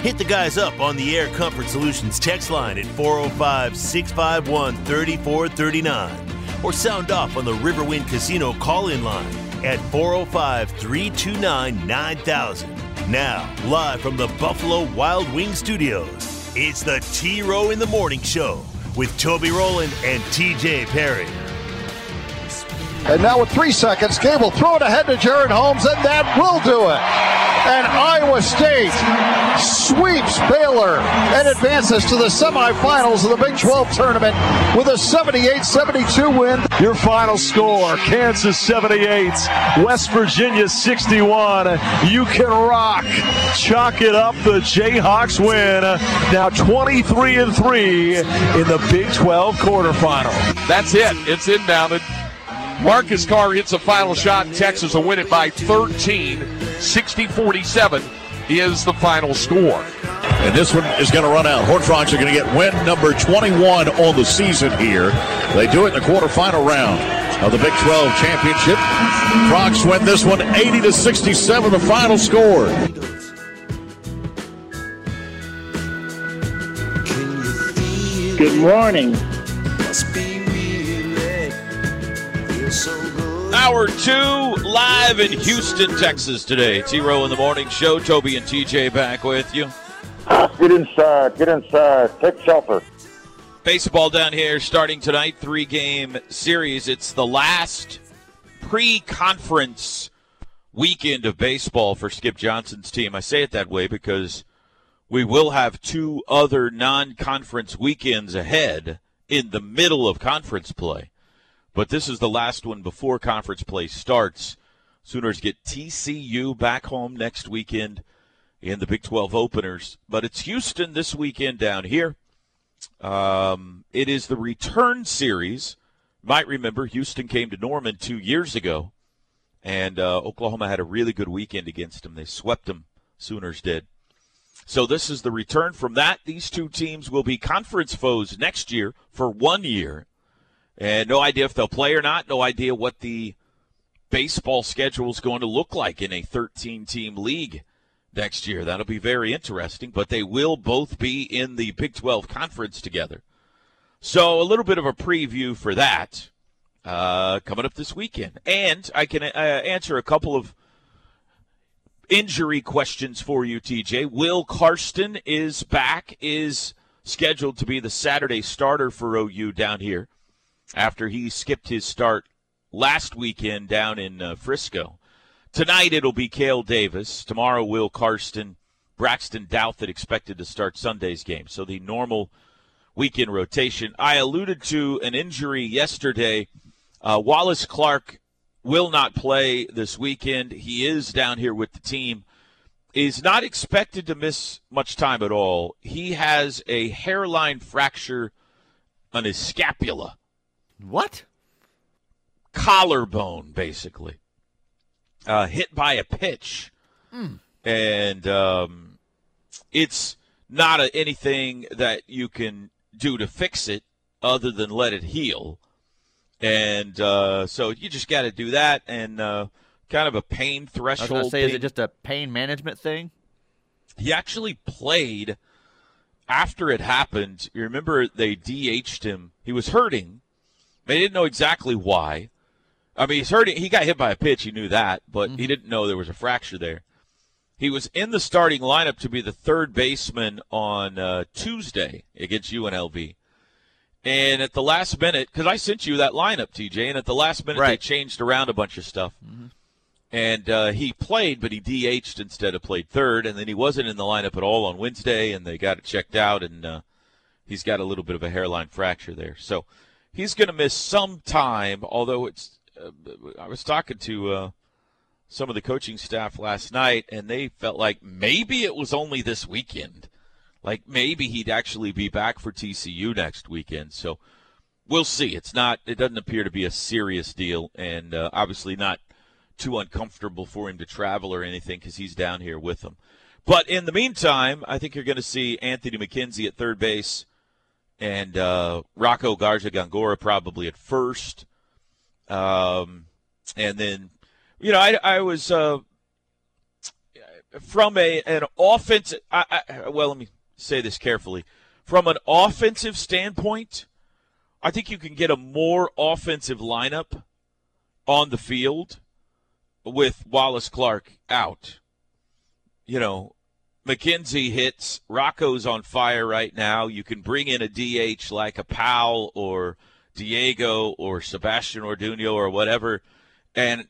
Hit the guys up on the Air Comfort Solutions text line at 405 651 3439 or sound off on the Riverwind Casino call in line at 405 329 9000. Now, live from the Buffalo Wild Wing Studios, it's the T Row in the Morning Show with Toby Rowland and TJ Perry. And now with three seconds, Gable throw it ahead to Jaren Holmes, and that will do it. And Iowa State sweeps Baylor and advances to the semifinals of the Big 12 tournament with a 78-72 win. Your final score, Kansas 78, West Virginia 61. You can rock. Chalk it up. The Jayhawks win. Now 23 and 3 in the Big 12 quarterfinal. That's it. It's inbounded. Marcus Carr hits a final shot. Texas will win it by 13. 60 47 is the final score. And this one is going to run out. Horn Frogs are going to get win number 21 on the season here. They do it in the quarterfinal round of the Big 12 championship. Frogs win this one 80 to 67, the final score. Good morning. Hour two, live in Houston, Texas today. T Row in the Morning Show. Toby and TJ back with you. Get inside. Get inside. Take shelter. Baseball down here starting tonight, three game series. It's the last pre conference weekend of baseball for Skip Johnson's team. I say it that way because we will have two other non conference weekends ahead in the middle of conference play. But this is the last one before conference play starts. Sooners get TCU back home next weekend in the Big 12 openers. But it's Houston this weekend down here. Um, it is the return series. You might remember Houston came to Norman two years ago, and uh, Oklahoma had a really good weekend against them. They swept them, Sooners did. So this is the return from that. These two teams will be conference foes next year for one year. And no idea if they'll play or not. No idea what the baseball schedule is going to look like in a 13 team league next year. That'll be very interesting, but they will both be in the Big 12 conference together. So a little bit of a preview for that uh, coming up this weekend. And I can uh, answer a couple of injury questions for you, TJ. Will Carsten is back, is scheduled to be the Saturday starter for OU down here after he skipped his start last weekend down in uh, Frisco. Tonight it'll be Kale Davis. Tomorrow, Will Carsten, Braxton Douthit expected to start Sunday's game. So the normal weekend rotation. I alluded to an injury yesterday. Uh, Wallace Clark will not play this weekend. He is down here with the team. Is not expected to miss much time at all. He has a hairline fracture on his scapula. What? Collarbone, basically. Uh, hit by a pitch. Mm. And um, it's not a, anything that you can do to fix it other than let it heal. And uh, so you just got to do that and uh, kind of a pain threshold. I was say, thing. is it just a pain management thing? He actually played after it happened. You remember they DH'd him. He was hurting. They didn't know exactly why. I mean, he's hurting. He got hit by a pitch. He knew that, but mm-hmm. he didn't know there was a fracture there. He was in the starting lineup to be the third baseman on uh, Tuesday against UNLV. And at the last minute, because I sent you that lineup, TJ, and at the last minute right. they changed around a bunch of stuff. Mm-hmm. And uh, he played, but he DH'd instead of played third. And then he wasn't in the lineup at all on Wednesday, and they got it checked out, and uh, he's got a little bit of a hairline fracture there. So he's going to miss some time, although it's. Uh, I was talking to uh, some of the coaching staff last night, and they felt like maybe it was only this weekend. like maybe he'd actually be back for TCU next weekend. So we'll see. It's not. It doesn't appear to be a serious deal, and uh, obviously not too uncomfortable for him to travel or anything because he's down here with them. But in the meantime, I think you're going to see Anthony McKenzie at third base and uh, Rocco Garza Gongora probably at first. Um, and then, you know, I, I was uh, from a an offense. I, I, well, let me say this carefully. From an offensive standpoint, I think you can get a more offensive lineup on the field with Wallace Clark out. You know, McKenzie hits. Rocco's on fire right now. You can bring in a DH like a Powell or Diego or Sebastian Orduno or whatever, and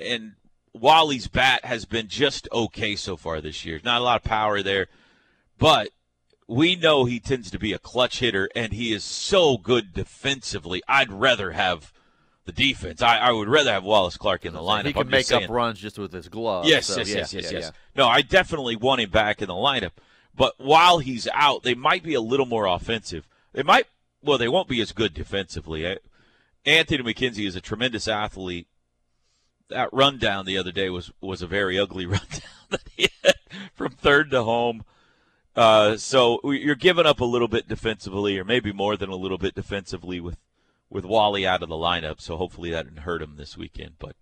and Wally's bat has been just okay so far this year. Not a lot of power there, but we know he tends to be a clutch hitter, and he is so good defensively. I'd rather have the defense. I, I would rather have Wallace Clark in the lineup. He can I'm make up runs just with his glove. Yes, so, yes, yeah, yes, yes, yeah, yes. yeah. No, I definitely want him back in the lineup. But while he's out, they might be a little more offensive. They might, well, they won't be as good defensively. Uh, Anthony McKenzie is a tremendous athlete. That rundown the other day was was a very ugly rundown that he had from third to home. Uh, so you're giving up a little bit defensively, or maybe more than a little bit defensively with with Wally out of the lineup. So hopefully that didn't hurt him this weekend. But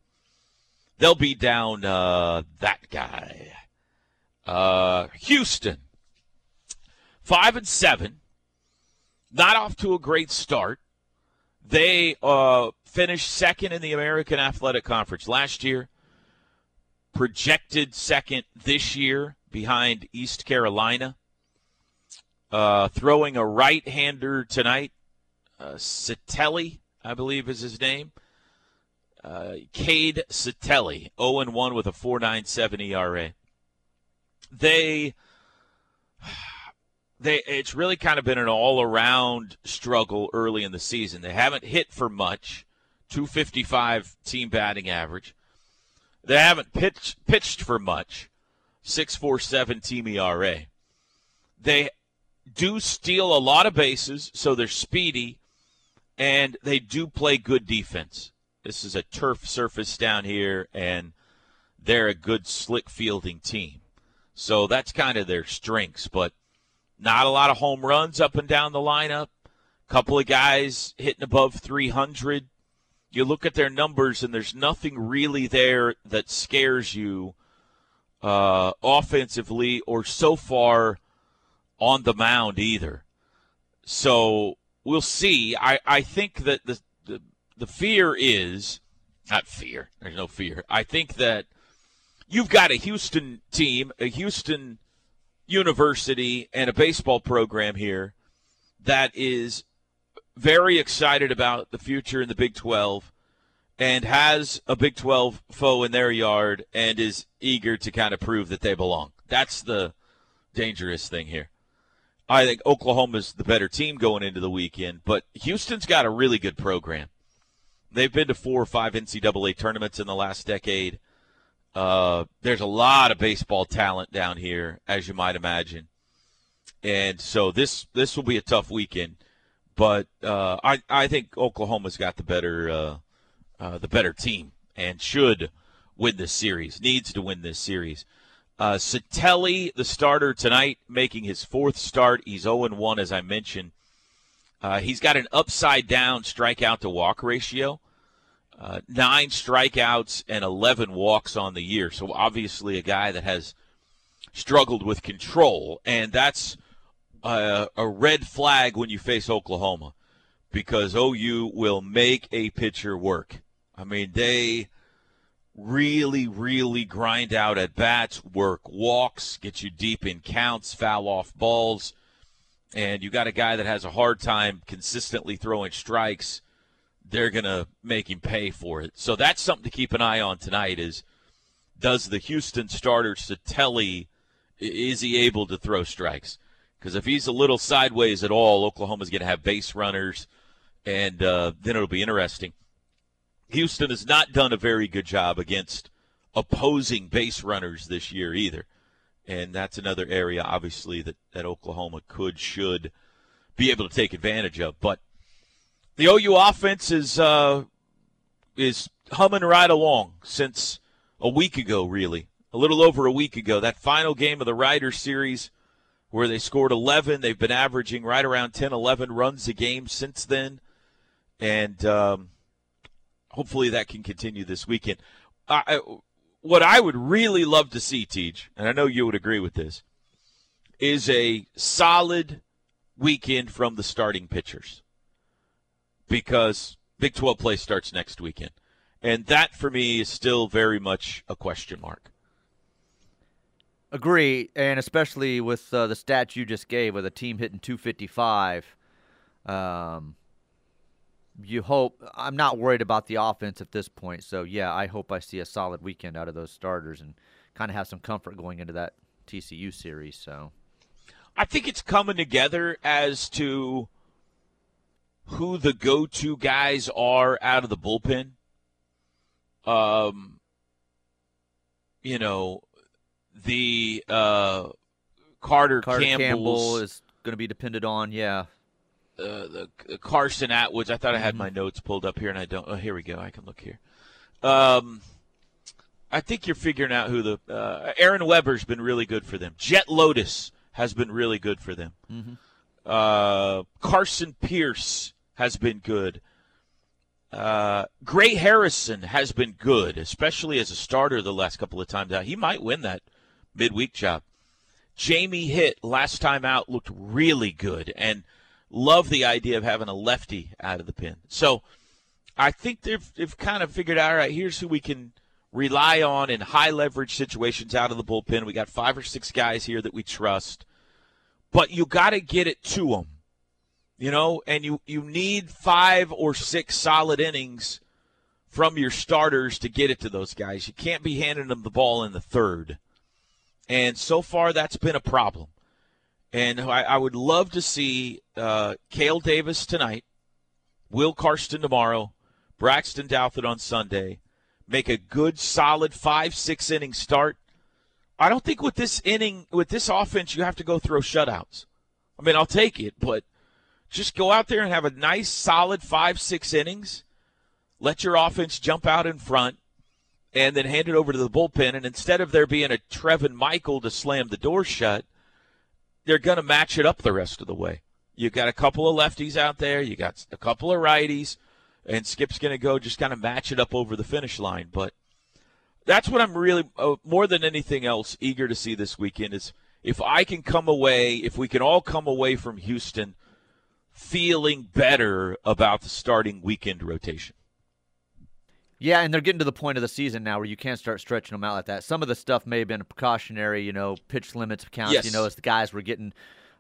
they'll be down uh, that guy. Uh, Houston, five and seven, not off to a great start. They uh, finished second in the American Athletic Conference last year. Projected second this year behind East Carolina. Uh, throwing a right-hander tonight, uh, Satelli, I believe is his name. Uh, Cade Satelli, 0 1 with a 4.97 ERA they they it's really kind of been an all around struggle early in the season. They haven't hit for much, 255 team batting average. They haven't pitched pitched for much, 647 team ERA. They do steal a lot of bases, so they're speedy and they do play good defense. This is a turf surface down here and they're a good slick fielding team. So that's kind of their strengths, but not a lot of home runs up and down the lineup. Couple of guys hitting above 300. You look at their numbers, and there's nothing really there that scares you uh, offensively or so far on the mound either. So we'll see. I, I think that the, the the fear is not fear. There's no fear. I think that you've got a Houston team, a Houston university, and a baseball program here that is very excited about the future in the Big 12 and has a Big 12 foe in their yard and is eager to kind of prove that they belong. That's the dangerous thing here. I think Oklahoma's the better team going into the weekend, but Houston's got a really good program. They've been to four or five NCAA tournaments in the last decade. Uh, there's a lot of baseball talent down here, as you might imagine, and so this this will be a tough weekend. But uh, I I think Oklahoma's got the better uh, uh, the better team and should win this series. Needs to win this series. Uh, Satelli, the starter tonight, making his fourth start. He's 0 1, as I mentioned. Uh, he's got an upside down strikeout to walk ratio. Uh, nine strikeouts and 11 walks on the year. So obviously a guy that has struggled with control, and that's a, a red flag when you face Oklahoma because OU will make a pitcher work. I mean, they really, really grind out at bats, work walks, get you deep in counts, foul off balls, and you got a guy that has a hard time consistently throwing strikes they're going to make him pay for it. So that's something to keep an eye on tonight is does the Houston starter Satelli is he able to throw strikes? Because if he's a little sideways at all, Oklahoma's going to have base runners, and uh, then it'll be interesting. Houston has not done a very good job against opposing base runners this year either. and that's another area, obviously, that, that Oklahoma could, should be able to take advantage of. But the OU offense is uh, is humming right along since a week ago, really. A little over a week ago. That final game of the Rider Series where they scored 11. They've been averaging right around 10, 11 runs a game since then. And um, hopefully that can continue this weekend. I, what I would really love to see, Teach, and I know you would agree with this, is a solid weekend from the starting pitchers because Big 12 play starts next weekend. And that, for me, is still very much a question mark. Agree, and especially with uh, the stats you just gave, with a team hitting 255, um, you hope. I'm not worried about the offense at this point, so yeah, I hope I see a solid weekend out of those starters and kind of have some comfort going into that TCU series. So, I think it's coming together as to who the go-to guys are out of the bullpen. Um, you know, the uh, Carter, Carter Campbell is going to be depended on. Yeah, the the Carson Atwoods. I thought I had Mm-hmm. my notes pulled up here, and I don't. Oh, here we go. I can look here. Um, I think you're figuring out who the uh, Aaron Weber's been really good for them. Jett Lodes has been really good for them. Uh, Carson Pierce has been good. Uh, Gray Harrison has been good, especially as a starter the last couple of times out. He might win that midweek job. Jamie Hitt last time out looked really good and love the idea of having a lefty out of the pen. So I think they've they've kind of figured out all right, here's who we can rely on in high leverage situations out of the bullpen. We got five or six guys here that we trust. But you got to get it to them. You know, and you you need five or six solid innings from your starters to get it to those guys. You can't be handing them the ball in the third. And so far, that's been a problem. And I, I would love to see uh, Kale Davis tonight, Will Carsten tomorrow, Braxton Douthit on Sunday, make a good, solid five, six inning start. I don't think with this inning, with this offense, you have to go throw shutouts. I mean, I'll take it, but just go out there and have a nice, solid five, six innings. Let your offense jump out in front and then hand it over to the bullpen. And instead of there being a Trevin Michael to slam the door shut, they're going to match it up the rest of the way. You've got a couple of lefties out there, you got a couple of righties, and Skip's going to go just kind of match it up over the finish line. But that's what I'm really, uh, more than anything else, eager to see this weekend is if I can come away, if we can all come away from Houston feeling better about the starting weekend rotation. Yeah, and they're getting to the point of the season now where you can't start stretching them out like that. Some of the stuff may have been precautionary, you know, pitch limits counts, Yes. you know, as the guys were getting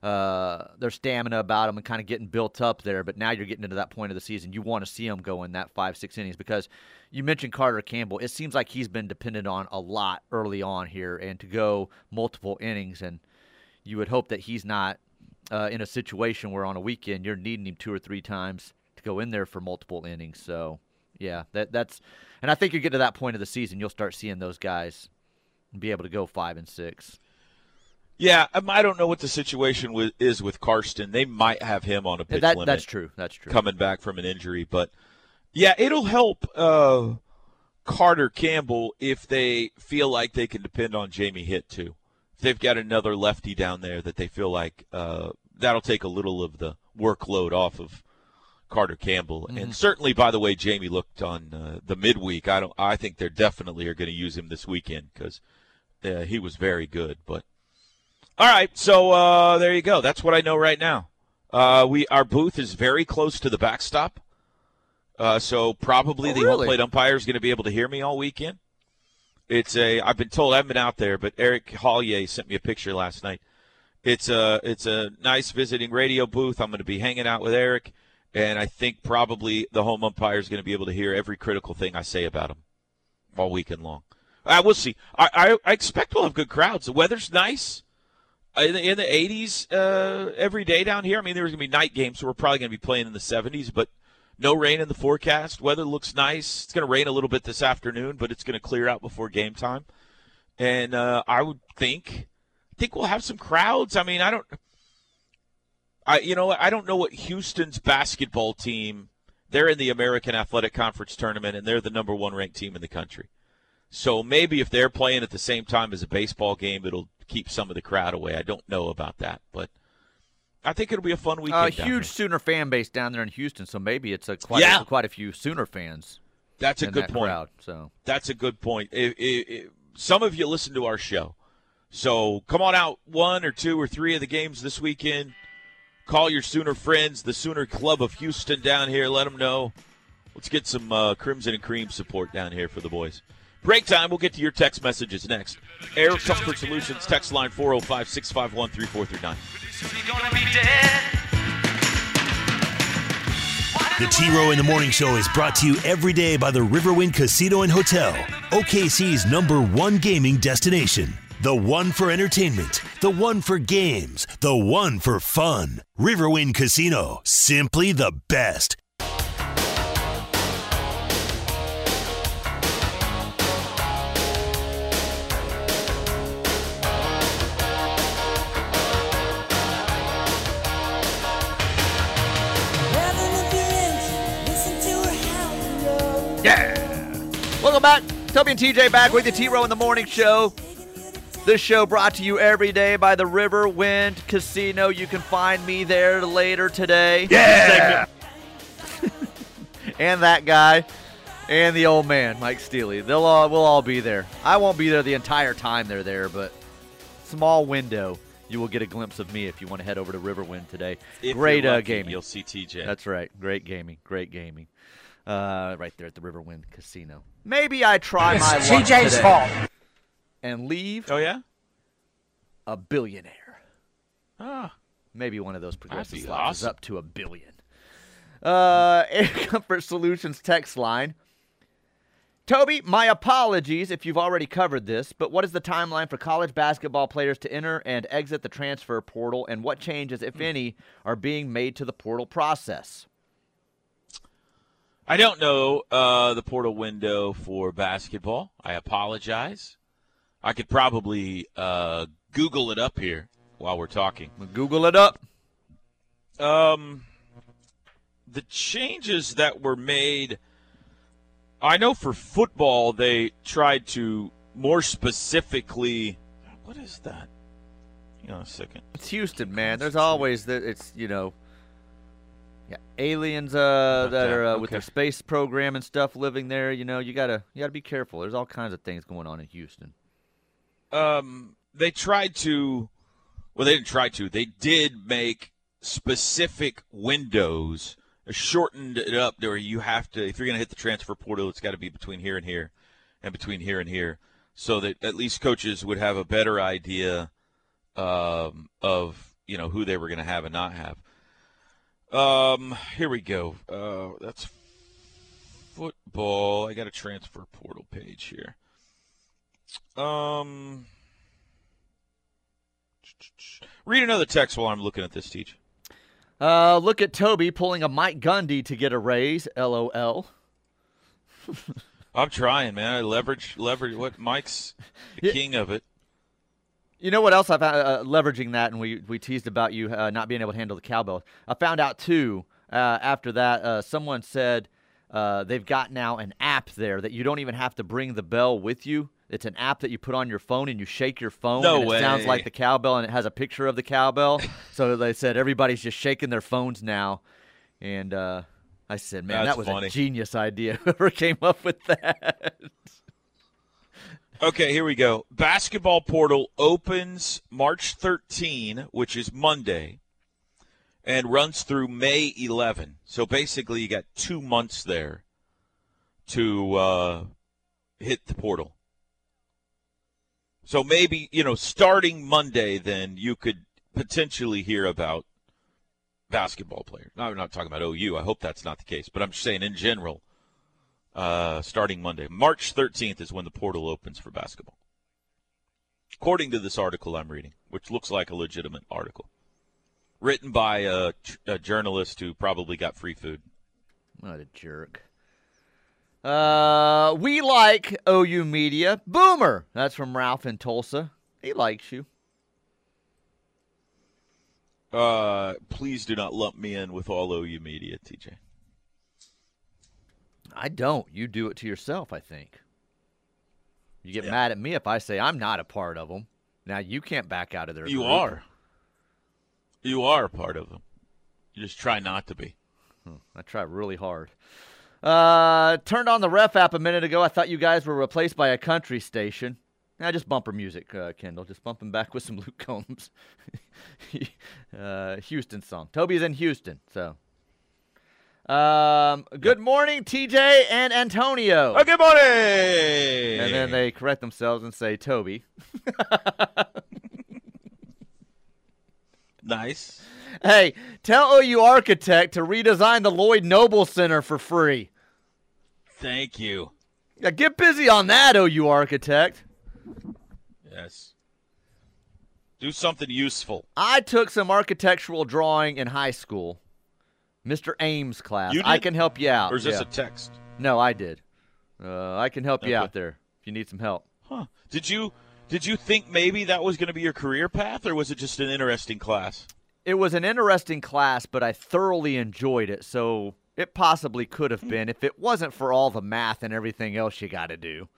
uh, their stamina about them and kind of getting built up there. But now you're getting into that point of the season. You want to see them go in that five, six innings because you mentioned Carter Campbell. It seems like he's been dependent on a lot early on here and to go multiple innings. And you would hope that he's not uh, in a situation where on a weekend you're needing him two or three times to go in there for multiple innings. So yeah, that that's, and I think you get to that point of the season, you'll start seeing those guys be able to go five and six. Yeah, um, I don't know what the situation with, is with Carsten. They might have him on a pitch that limit. that's true. That's true. coming back from an injury. But yeah, it'll help uh, Carter Campbell if they feel like they can depend on Jamie Hitt too. If they've got another lefty down there that they feel like uh, that'll take a little of the workload off of Carter Campbell. And certainly, by the way, Jamie looked on uh, the midweek. I don't. I think they're definitely are going to use him this weekend because uh, he was very good. But all right, so uh, there you go. That's what I know right now. Uh, we our booth is very close to the backstop, uh, so probably Oh, the home plate umpire is going to be able to hear me all weekend. It's a I've been told I haven't been out there, but Eric Hollier sent me a picture last night. It's a it's a nice visiting radio booth. I'm going to be hanging out with Eric, and I think probably the home umpire is going to be able to hear every critical thing I say about him all weekend long. Uh, we'll see. I, I, I expect we'll have good crowds. The weather's nice in the, in the 80s uh, every day down here. I mean, there's going to be night games, so we're probably going to be playing in the 70s, but no rain in the forecast. Weather looks nice. It's going to rain a little bit this afternoon, but it's going to clear out before game time. And uh, I would think I think we'll have some crowds. I mean, I don't. I you know I don't know what Houston's basketball team. They're in the American Athletic Conference tournament, and they're the number one ranked team in the country. So maybe if they're playing at the same time as a baseball game, it'll keep some of the crowd away. I don't know about that, but I think it'll be a fun weekend. A uh, huge Sooner fan base down there in Houston, so maybe it's a quite Yeah. a, quite a few Sooner fans. That's a in good that point. Crowd, so That's a good point. If, if, if- some of you listen to our show, so come on out one or two or three of the games this weekend. Call your Sooner friends, the Sooner Club of Houston down here. Let them know. Let's get some uh, Crimson and Cream support down here for the boys. Break time. We'll get to your text messages next. Air Comfort Solutions text line 405 651 3439. The T Row in the Morning Show is brought to you every day by the Riverwind Casino and Hotel, OKC's number one gaming destination. The one for entertainment, the one for games, the one for fun. Riverwind Casino, simply the best. Yeah. Welcome back. Toby and TJ back with you. T Row in the Morning Show. This show brought to you every day by the Riverwind Casino. You can find me there later today. Yeah. and that guy. And the old man, Mike Steely. They'll all we'll all be there. I won't be there the entire time they're there, but small window. You will get a glimpse of me if you want to head over to Riverwind today. If Great you're uh, gaming. You'll see TJ. That's right. Great gaming. Great gaming. Uh, right there at the Riverwind Casino. Maybe I try my luck TJ's today fault. And leave oh, yeah? a billionaire. Ah. Maybe one of those progressive slots is up to a billion. Uh, Air Comfort Solutions text line. Toby, my apologies if you've already covered this, but what is the timeline for college basketball players to enter and exit the transfer portal, and what changes, if any, are being made to the portal process? I don't know uh, the portal window for basketball. I apologize. I could probably uh, Google it up here while we're talking. Google it up. Um, the changes that were made, I know for football they tried to more specifically. What is that? Hang on a second. It's Houston, man. There's always that. it's you know, yeah, aliens uh, that are uh, with their space program and stuff living there. You know, you gotta you gotta be careful. There's all kinds of things going on in Houston. Um, they tried to well they didn't try to. They did make specific windows uh, shortened it up where you have to if you're going to hit the transfer portal it's got to be between here and here and between here and here so that at least coaches would have a better idea um, of you know who they were going to have and not have. Um here we go. Uh, that's football. I got a transfer portal page here um, read another text while I'm looking at this, Teach. Uh, look at Toby pulling a Mike Gundy to get a raise. LOL. I'm trying, man. I leverage, leverage. What Mike's the king of it. You know what else I found uh, leveraging that, and we we teased about you uh, not being able to handle the cowbell. I found out too. Uh, after that, uh, someone said uh, they've got now an app there that you don't even have to bring the bell with you. It's an app that you put on your phone and you shake your phone. No and it sounds like the cowbell and it has a picture of the cowbell. so they said everybody's just shaking their phones now. And uh, I said, man, That's that was funny. a genius idea. Whoever came up with that. Okay, here we go. Basketball portal opens March 13, which is Monday, and runs through May 11. So basically, you got two months there to uh, hit the portal. So maybe you know, starting Monday, then you could potentially hear about basketball players. Now, I'm not talking about OU. I hope that's not the case, but I'm just saying in general. Uh, starting Monday, March 13th is when the portal opens for basketball. According to this article I'm reading, which looks like a legitimate article, written by a, a journalist who probably got free food. What a jerk. Uh, we like OU Media. Boomer. That's from Ralph in Tulsa. He likes you. Uh, please do not lump me in with all OU media, TJ. I don't. You do it to yourself, I think. You get Yeah. mad at me if I say I'm not a part of them. Now you can't back out of their You group. are. You are a part of them. You just try not to be. I try really hard. Uh, turned on the ref app a minute ago. I thought you guys were replaced by a country station. Now just bumper music, uh, Kendall. Just bumping back with some Luke Combs. uh, Houston song. Toby's in Houston, so. Um, good morning, TJ and Antonio. Oh, good morning. And then they correct themselves and say Toby. nice. Hey, tell OU Architect to redesign the Lloyd Noble Center for free. Thank you. Yeah, get busy on that, OU Architect. Yes. Do something useful. I took some architectural drawing in high school. Mr. Ames class. I can help you out. Or is this Yeah. a text? No, I did. Uh, I can help you out there if you need some help. Huh. Did you did you think maybe that was going to be your career path or was it just an interesting class? It was an interesting class, but I thoroughly enjoyed it, so it possibly could have been if it wasn't for all the math and everything else you got to do.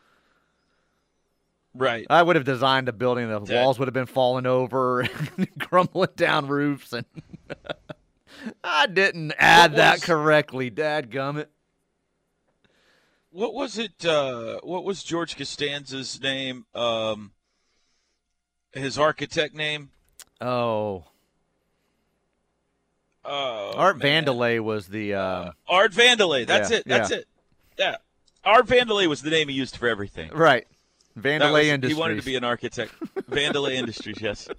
Right. I would have designed a building, the That- walls would have been falling over, and crumbling down roofs, and I didn't add What that correctly, Dad gummit. What was it uh what was George Costanza's name? Um his architect name? Oh, Uh Art man. Vandelay was the. Um, Art Vandelay. That's Yeah, it. That's yeah. it. Yeah. Art Vandelay was the name he used for everything. right, Vandelay was- Industries. He wanted to be an architect. Vandelay Industries, yes.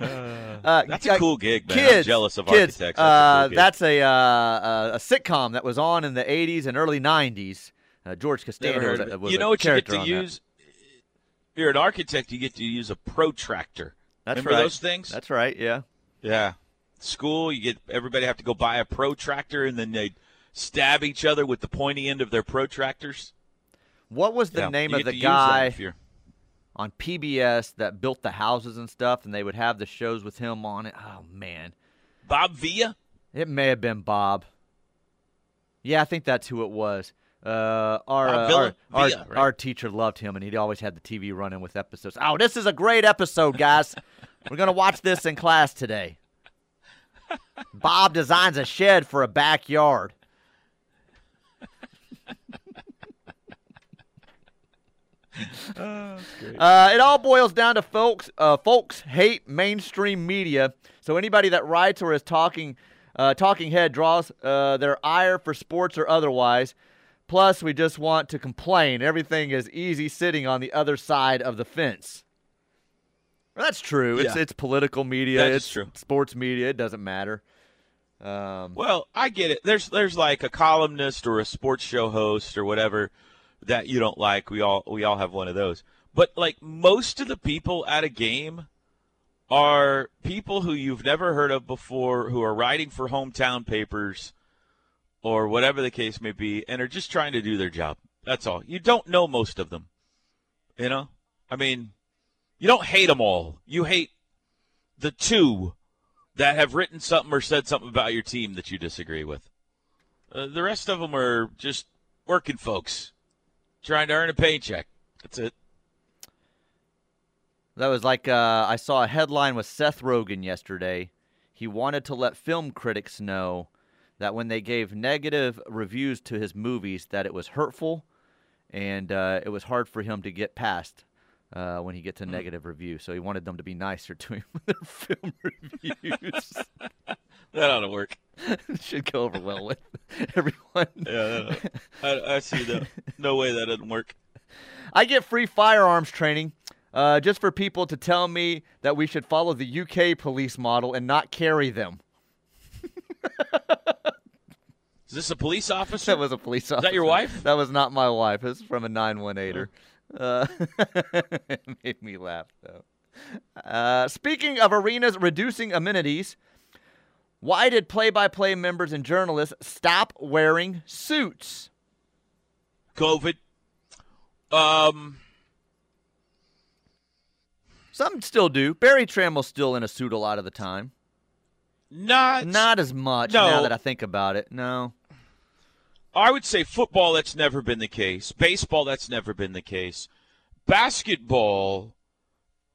Uh, That's uh, a cool gig, man. Kids, I'm jealous of kids, architects. That's, uh, a cool that's a, uh, uh, a sitcom that was on in the 80s and early 90s. Uh, George Costanza was, of a, it. was You know what you get to that. use? If you're an architect, you get to use a protractor. That's Remember right. those things? That's right. Yeah. Yeah. School, you get everybody have to go buy a protractor, and then they stab each other with the pointy end of their protractors. What was the Yeah, name of the to use them guy on PBS that built the houses and stuff, and they would have the shows with him on it? Oh man, Bob Vila. it may have been Bob. Yeah, I think that's who it was. Uh, our, uh, Vila? our, Vila, our, right? our teacher loved him, and he'd always had the TV running with episodes. Oh, this is a great episode, guys. We're gonna watch this in class today. Bob designs a shed for a backyard. Uh, it all boils down to folks. Uh, folks hate mainstream media, so anybody that writes or is talking, uh, talking head draws uh, their ire for sports or otherwise. Plus, we just want to complain. Everything is easy sitting on the other side of the fence. Well, that's true. It's Yeah. it's political media. That it's true. sports media. It doesn't matter. Um, Well, I get it. There's there's like a columnist or a sports show host or whatever that you don't like. We all we all have one of those. But like most of the people at a game are people who you've never heard of before who are writing for hometown papers or whatever the case may be and are just trying to do their job. That's all. You don't know most of them. You know? I mean, you don't hate them all. You hate the two that have written something or said something about your team that you disagree with. Uh, the rest of them are just working folks trying to earn a paycheck. That's it. That was like uh, I saw a headline with Seth Rogen yesterday. He wanted to let film critics know that when they gave negative reviews to his movies, that it was hurtful, and uh, it was hard for him to get past uh, when he gets a negative review. So he wanted them to be nicer to him with their film reviews. That ought to work. Should go over well with everyone. Yeah, I, I see that. No way that doesn't work. I get free firearms training uh, just for people to tell me that we should follow the UK police model and not carry them. Is this a police officer? That was a police officer. Is that your wife? That was not my wife. It was from a 918er. Uh, it made me laugh, though. Uh, speaking of arenas reducing amenities, why did play by play members and journalists stop wearing suits? COVID. Um, Some still do. Berry Tramel's still in a suit a lot of the time. Not Not as much No. now that I think about it. No. I would say football, that's never been the case. Baseball, that's never been the case. Basketball,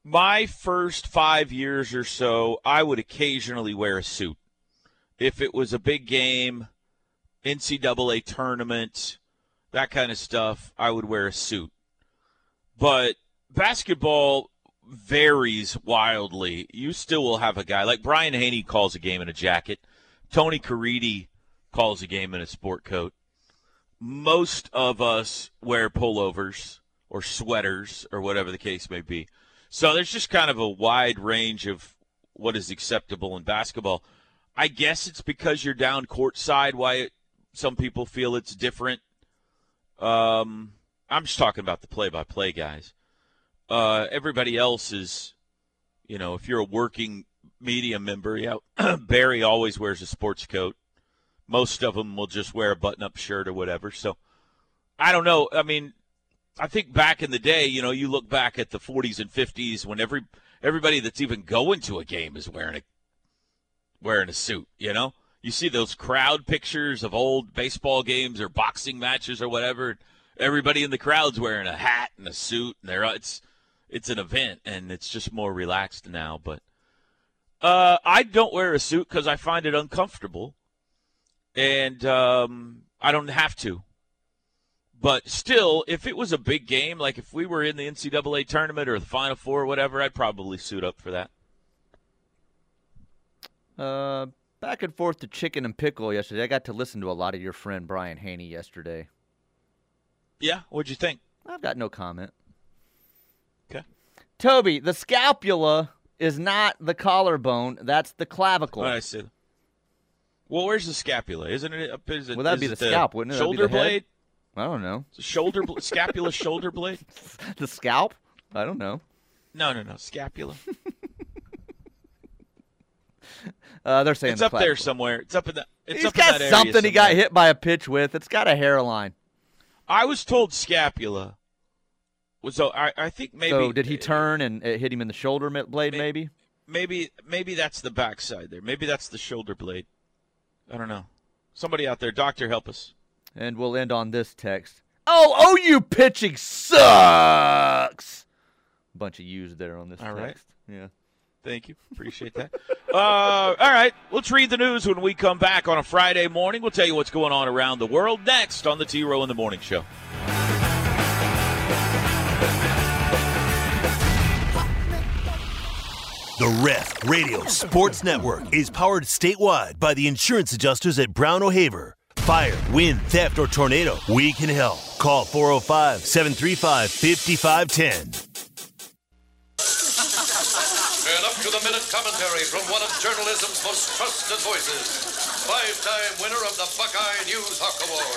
my first five years or so, I would occasionally wear a suit. If it was a big game, NCAA tournament, that kind of stuff, I would wear a suit. But basketball varies wildly. You still will have a guy like Brian Hanni calls a game in a jacket. Tony Caridi calls a game in a sport coat. Most of us wear pullovers or sweaters or whatever the case may be. So there's just kind of a wide range of what is acceptable in basketball. I guess it's because you're down courtside why it, some people feel it's different. Um, I'm just talking about the play-by-play guys. Uh, everybody else is, you know, if you're a working media member, yeah, Berry always wears a sports coat. Most of them will just wear a button-up shirt or whatever. So, I don't know. I mean, I think back in the day, you know, you look back at the 40s and 50s when every everybody that's even going to a game is wearing a wearing a suit. You know, you see those crowd pictures of old baseball games or boxing matches or whatever. Everybody in the crowd's wearing a hat and a suit, and they're it's it's an event, and it's just more relaxed now. But uh, I don't wear a suit because I find it uncomfortable, and um, I don't have to. But still, if it was a big game, like if we were in the NCAA tournament or the Final Four or whatever, I'd probably suit up for that. Uh, back and forth to chicken and pickle yesterday. I got to listen to a lot of your friend Brian Hanni yesterday. Yeah, what'd you think? I've got no comment. Okay. Toby, the scapula is not the collarbone. That's the clavicle. Did I say? Well, where's the scapula? Isn't it up? Is it, Well, that'd be it the scalp, wouldn't it? Shoulder the blade? I don't know. Shoulder bl- scapula shoulder blade? The scalp? I don't know. No, no, no. Scapula. Uh, they're saying It's the up there somewhere. It's up in the. It's He's got something he got hit by a pitch with. It's got a hairline. I was told scapula. So I, I think maybe. so did he turn and it hit him in the shoulder blade? May- Maybe. Maybe maybe that's the backside there. Maybe that's the shoulder blade. I don't know. Somebody out there, doctor, help us. And we'll end on this text. Oh, OU pitching sucks. Bunch of U's there on this All right. text. Yeah. Thank you. Appreciate that. uh, all right. Let's read the news when we come back on a Friday morning. We'll tell you what's going on around the world next on the T Row in the Morning Show. The Ref Radio Sports Network is powered statewide by the insurance adjusters at Brown O'Haver. Fire, wind, theft, or tornado, we can help. Call 405 735 5510. And up to the minute commentary from one of journalism's most trusted voices. Five time winner of the Buckeye News Hawk Award.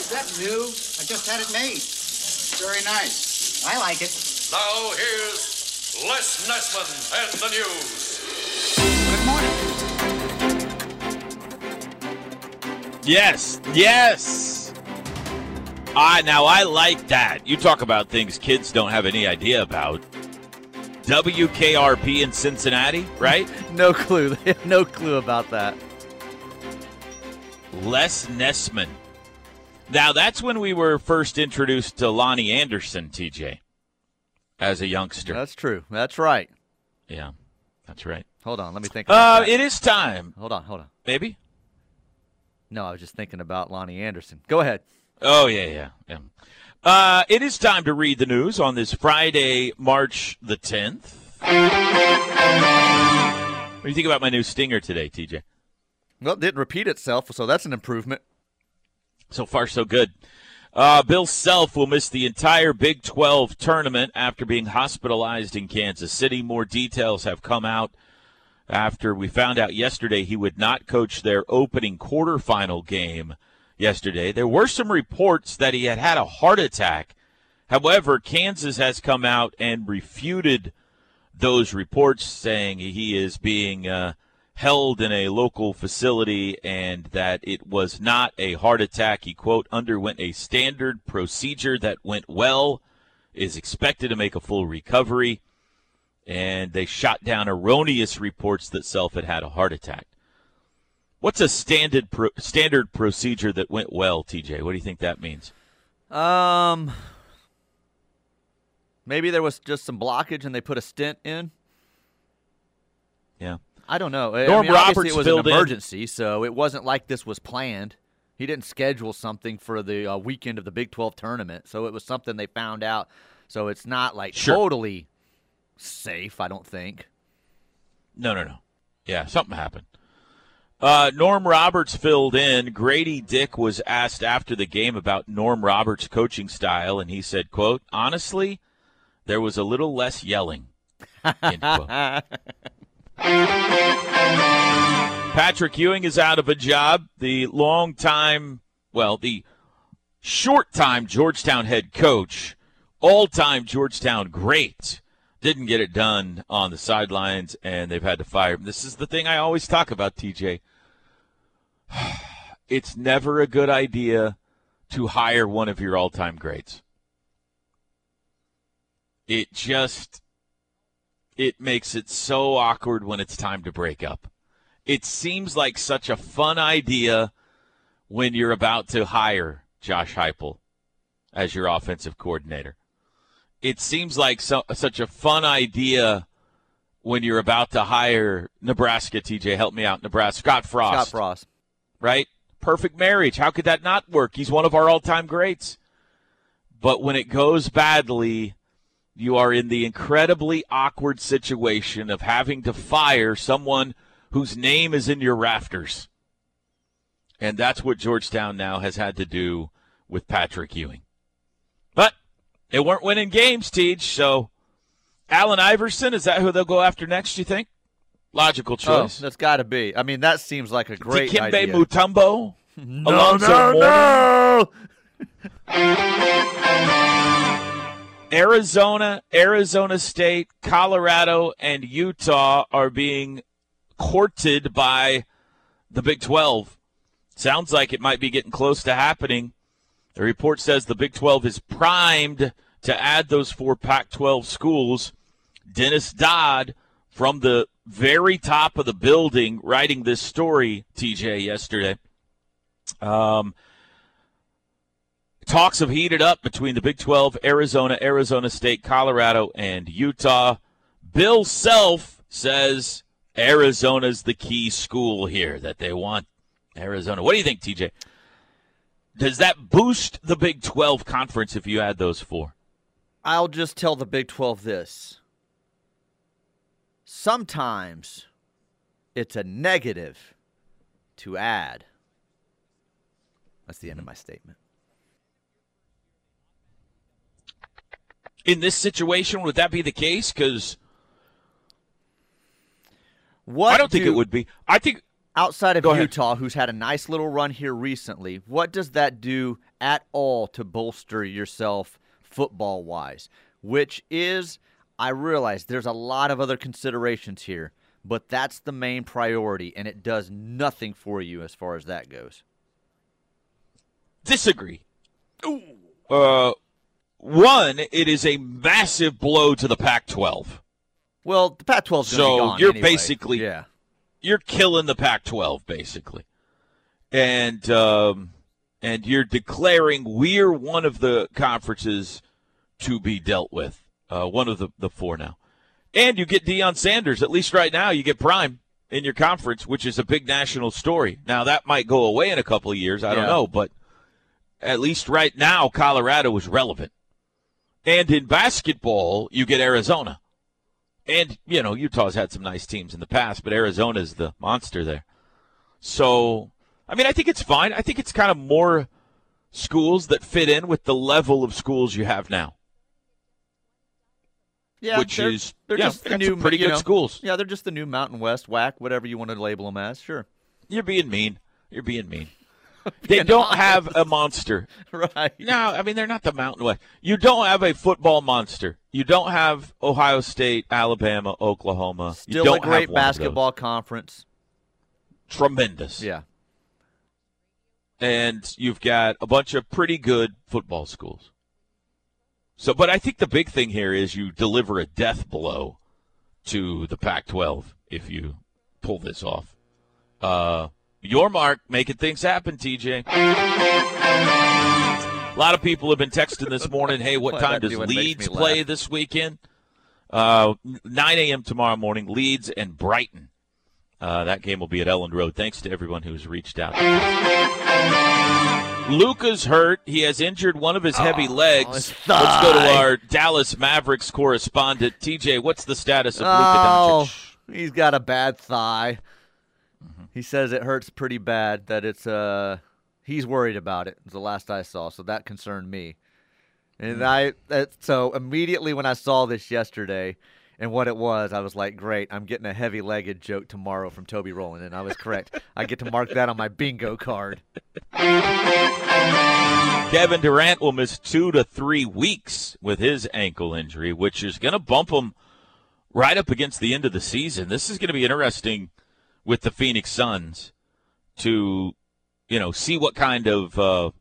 Is that new? I just had it made. Very nice. I like it. Now here's Les Nessman and the news. Good morning. Yes. Yes. I now I like that. You talk about things kids don't have any idea about. WKRP in Cincinnati, right? No clue. They have no clue about that. Les Nessman. Now that's when we were first introduced to Loni Anderson, TJ, as a youngster. That's true. That's right. yeah, that's right. Hold on. Let me think. Uh, it is time. Hold on. Hold on. Maybe. No, I was just thinking about Loni Anderson. Go ahead. Oh yeah, yeah, yeah. Uh, it is time to read the news on this Friday, March the tenth. What do you think about my new stinger today, TJ? Well, it didn't repeat itself, so that's an improvement. So far, so good. Uh, Bill Self will miss the entire Big 12 tournament after being hospitalized in Kansas City. More details have come out after we found out yesterday he would not coach their opening quarterfinal game yesterday. There were some reports that he had had a heart attack. However, Kansas has come out and refuted those reports, saying he is being uh, held in a local facility and that it was not a heart attack. He, quote, underwent a standard procedure that went well. is expected to make a full recovery, and they shot down erroneous reports that Self had had a heart attack. What's a standard pro- standard procedure that went well, TJ? What do you think that means? Um, maybe there was just some blockage and they put a stent in. Yeah. I don't know. Norm I mean, Roberts it was an filled in. emergency, so it wasn't like this was planned. He didn't schedule something for the uh, weekend of the Big 12 tournament, so it was something they found out. So it's not like Sure. totally safe, I don't think. No, no, no. Yeah, something happened. Uh, Norm Roberts filled in. Grady Dick was asked after the game about Norm Roberts' coaching style, and he said, "quote Honestly, there was a little less yelling." End quote. Patrick Ewing is out of a job. The long time, well, the short time Georgetown head coach, all time Georgetown great, didn't get it done on the sidelines, and they've had to fire him. This is the thing I always talk about, TJ. It's never a good idea to hire one of your all time greats. It just it makes it so awkward when it's time to break up. It seems like such a fun idea when you're about to hire Josh Heupel as your offensive coordinator. It seems like so, such a fun idea when you're about to hire Nebraska. TJ, help me out. Nebraska Scott Frost. Scott Frost. Right? Perfect marriage. How could that not work? He's one of our all-time greats. But when it goes badly, you are in the incredibly awkward situation of having to fire someone whose name is in your rafters. And that's what Georgetown now has had to do with Patrick Ewing. But they weren't winning games, Teach, so Allen Iverson, is that who they'll go after next, you think? Logical Oh, choice. that's got to be. I mean, that seems like a great Dikembe idea. Mutombo? No, Alonzo no, Mourning? no! Arizona, Arizona State, Colorado, and Utah are being courted by the Big 12. Sounds like it might be getting close to happening. The report says the Big 12 is primed to add those four Pac 12 schools. Dennis Dodd from the very top of the building writing this story, TJ, yesterday. Um, talks have heated up between the Big 12, Arizona, Arizona State, Colorado, and Utah. Bill Self says Arizona's the key school here that they want. Arizona. What do you think, TJ? Does that boost the Big 12 conference if you add those four? I'll just tell the Big 12 this. Sometimes it's a negative to add. That's the end of my statement. In this situation, would that be the case? Because What I don't think it would be. I think outside of Go ahead. Utah, who's had a nice little run here recently, what does that do at all to bolster yourself football wise? Which is, I realize there's a lot of other considerations here, but that's the main priority, and it does nothing for you as far as that goes. disagree. Uh, one, it is a massive blow to the Pac-12. Well, the Pac 12 is going So be gone. you're anyway. basically Yeah. you're killing the Pac-12 basically, and um, and you're declaring we're one of the conferences to be dealt with, uh, one of the the four now, and you get Deion Sanders. At least right now, you get Prime in your conference, which is a big national story. Now that might go away in a couple of years. I don't know, but at least right now, Colorado is relevant. And in basketball, you get Arizona. And, you know, Utah's had some nice teams in the past, but Arizona's the monster there. So, I mean, I think it's fine. I think it's kind of more schools that fit in with the level of schools you have now. Yeah, Which they're, is- they're yeah, just the new pretty good know, schools. Yeah, they're just the new Mountain West whack, whatever you want to label them as. Sure, You're being mean. You're being mean. they don't honest. have a monster. right? No, I mean they're not the Mountain West. You don't have a football monster. You don't have Ohio State, Alabama, Oklahoma. you Still don't a great have one of those. basketball conference. Tremendous. Yeah, and you've got a bunch of pretty good football schools. So, but I think the big thing here is you deliver a death blow to the Pac-12 if you pull this off. Uh, your mark, making things happen, TJ. A lot of people have been texting this morning. Hey, what time does Leeds play this weekend? Uh, 9 a.m. tomorrow morning. Leeds and Brighton. Uh, that game will be at Elland Road. Thanks to everyone who's reached out. Luka's hurt. He has injured one of his heavy legs. Oh, his Let's go to our Dallas Mavericks correspondent. TJ, what's the status of Luka Oh, Doncic? he's got a bad thigh. He says it hurts pretty bad. That it's uh, he's worried about it. Was the last I saw, so that concerned me. And Mm. I that, so immediately when I saw this yesterday and what it was, I was like, great, I'm getting a heavy-legged joke tomorrow from Toby Rowland, and I was correct. I get to mark that on my bingo card. Kevin Durant will miss two to three weeks with his ankle injury, which is going to bump him right up against the end of the season. This is going to be interesting with the Phoenix Suns to, you know, see what kind of uh,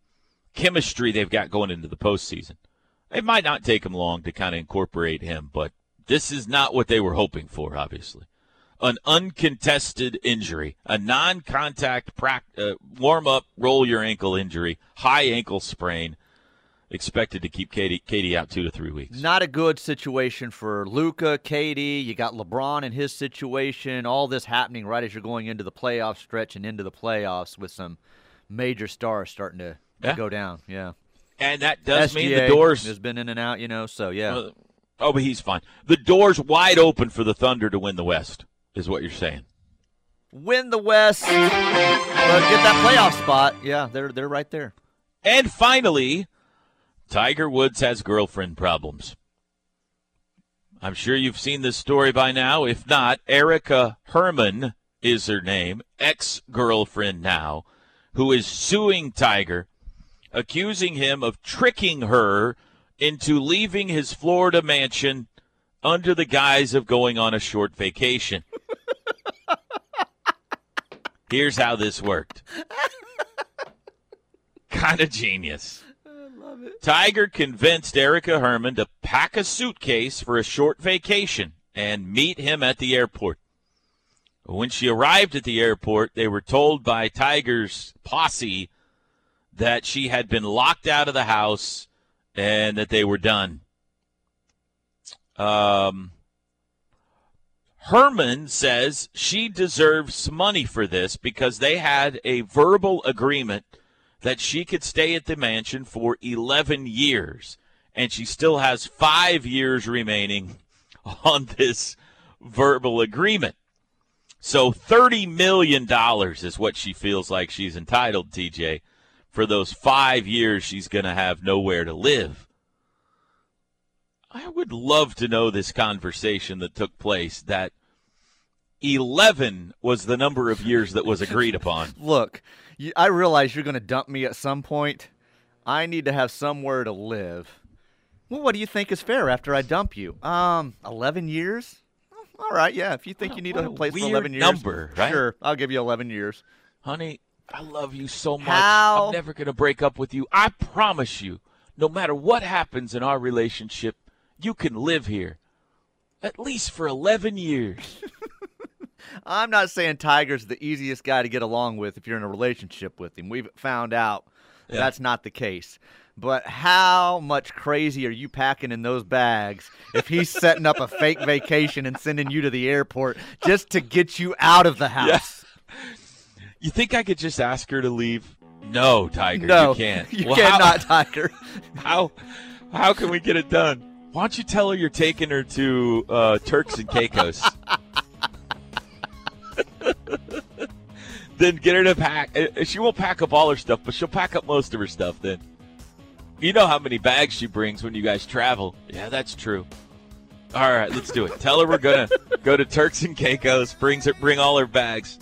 chemistry they've got going into the postseason. It might not take them long to kind of incorporate him, but this is not what they were hoping for, obviously. An uncontested injury, a non contact prac- uh, warm up, roll your ankle injury, high ankle sprain, expected to keep Katie, Katie out two to three weeks. Not a good situation for Luka, Katie. You got LeBron in his situation. All this happening right as you're going into the playoff stretch and into the playoffs with some major stars starting to, Yeah. go down. Yeah. And that does mean the doors. has been in and out, you know. So yeah, Uh, oh, but he's fine. The door's wide open for the Thunder to win the West, is what you're saying. win the West, but get that playoff spot. Yeah, they're they're right there. And finally, Tiger Woods has girlfriend problems. I'm sure you've seen this story by now. If not, Erica Herman is her name, ex girlfriend now, who is suing Tiger, accusing him of tricking her into leaving his Florida mansion under the guise of going on a short vacation. Here's how this worked. kind of genius. Tiger convinced Erica Herman to pack a suitcase for a short vacation and meet him at the airport. When she arrived at the airport, they were told by Tiger's posse that she had been locked out of the house and that they were done. Um, Herman says she deserves money for this because they had a verbal agreement that she could stay at the mansion for 11 years, and she still has five years remaining on this verbal agreement. So $30 million is what she feels like she's entitled, TJ, for those five years she's going to have nowhere to live. I would love to know this conversation that took place that 11 was the number of years that was agreed upon. Look, you, I realize you're going to dump me at some point. I need to have somewhere to live. Well, what do you think is fair after I dump you? Um, 11 years? All right, yeah. If you think you need a a place for 11 years, number, right? Sure, I'll give you 11 years. Honey, I love you so much. How? I'm never going to break up with you. I promise you, no matter what happens in our relationship, you can live here. At least for 11 years. I'm not saying Tiger's the easiest guy to get along with if you're in a relationship with him. We've found out Yeah. that's not the case. But how much crazy are you packing in those bags if he's setting up a fake vacation and sending you to the airport just to get you out of the house? You think I could just ask her to leave? No, Tiger, No, you can't. you Well, cannot, how- Tiger. How, how can we get it done? Why don't you tell her you're taking her to uh, Turks and Caicos? Then get her to pack. uh, She won't pack up all her stuff, but she'll pack up most of her stuff. Then you know how many bags she brings when you guys travel. Yeah, that's true. All right, let's do it. Tell her we're gonna go to Turks and Caicos. Brings her, bring all her bags.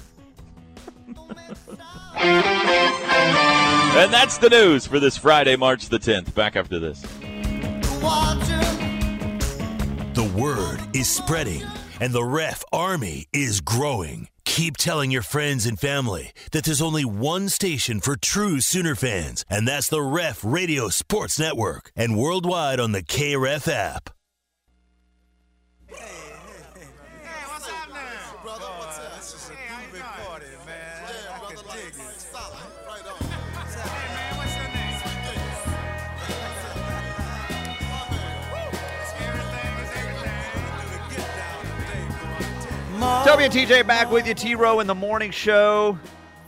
and that's the news for this Friday, March the 10th. Back after this. The word is spreading. And the Ref Army is growing. Keep telling your friends and family that there's only one station for true Sooner fans, and that's the Ref Radio Sports Network, and worldwide on the KREF app. Toby and TJ back with you. T Row in the morning show.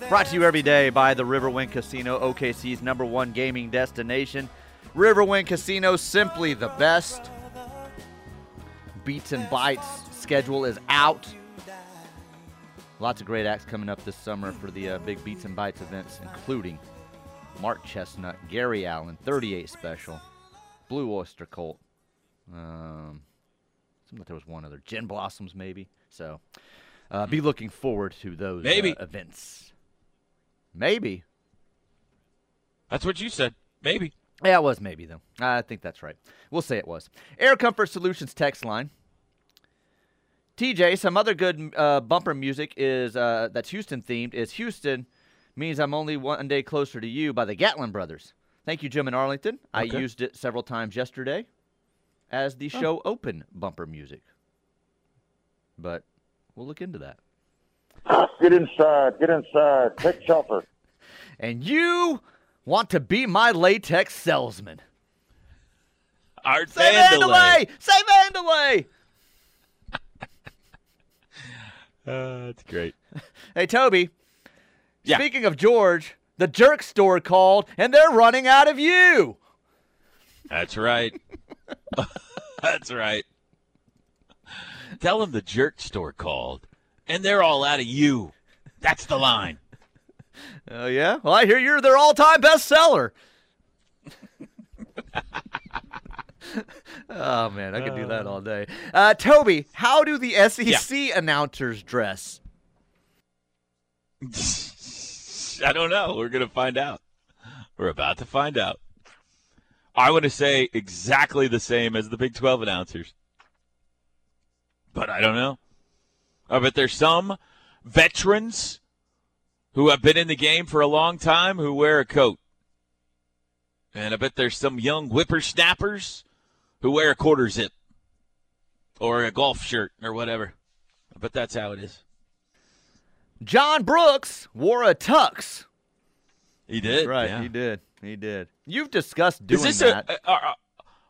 Brought to you every day by the Riverwind Casino, OKC's number one gaming destination. Riverwind Casino, simply the best. Beats and Bites schedule is out. Lots of great acts coming up this summer for the uh, big Beats and Bites events, including Mark Chesnutt, Gary Allan, 38 Special, Blue Oyster Cult. Um, seemed like there was one other. Gin Blossoms, maybe. So uh, be looking forward to those Maybe. uh, events. Maybe. That's what you said. Maybe. Yeah, it was maybe, though. I think that's right. We'll say it was. Air Comfort Solutions text line. TJ, some other good uh, bumper music is uh, that's Houston themed. Is Houston means I'm only one day closer to you by the Gatlin Brothers. Thank you, Jim in Arlington. I used it several times yesterday as the show open bumper music. But we'll look into that. Get inside. Get inside. Take shelter. And you want to be my latex salesman. Art Say Vandelay! Say Vandelay! Uh, that's great. Hey, Toby. Yeah. Speaking of George, the jerk store called and they're running out of you. That's right. That's right. Tell them the jerk store called, and they're all out of you. That's the line. Oh, yeah? Well, I hear you're their all time bestseller. oh, man, I could do that all day. Uh, Toby, how do the SEC announcers dress? I don't know. We're going to find out. We're about to find out. I want to say exactly the same as the Big 12 announcers. But I don't know. Uh, I bet there's some veterans who have been in the game for a long time who wear a coat. And I bet there's some young whippersnappers who wear a quarter zip or a golf shirt or whatever. I bet that's how it is. John Brooks wore a tux. He did. Right, yeah. he did. He did. You've discussed Is doing this that. a, are,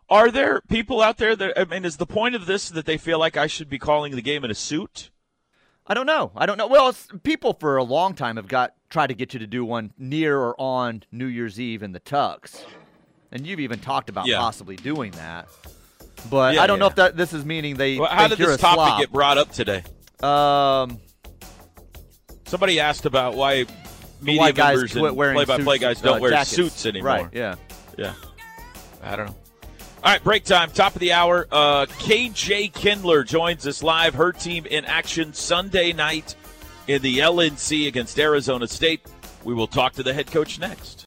are there people out there that I mean is the point of this that they feel like I should be calling the game in a suit? I don't know. I don't know. Well, people for a long time have got tried to get you to do one near or on New Year's Eve in the tux, and you've even talked about Yeah. possibly doing that. But Yeah, I don't know if that this is meaning they. Well, how think did you're this a topic slob. get brought up today? Um, Somebody asked about why the media white guys members quit wearing play-by-play suits, guys don't uh, wear jackets. suits anymore. Right? Yeah. Yeah. I don't know. All right, break time, top of the hour. Uh, KJ Kindler joins us live. Her team in action Sunday night in the LNC against Arizona State. We will talk to the head coach next.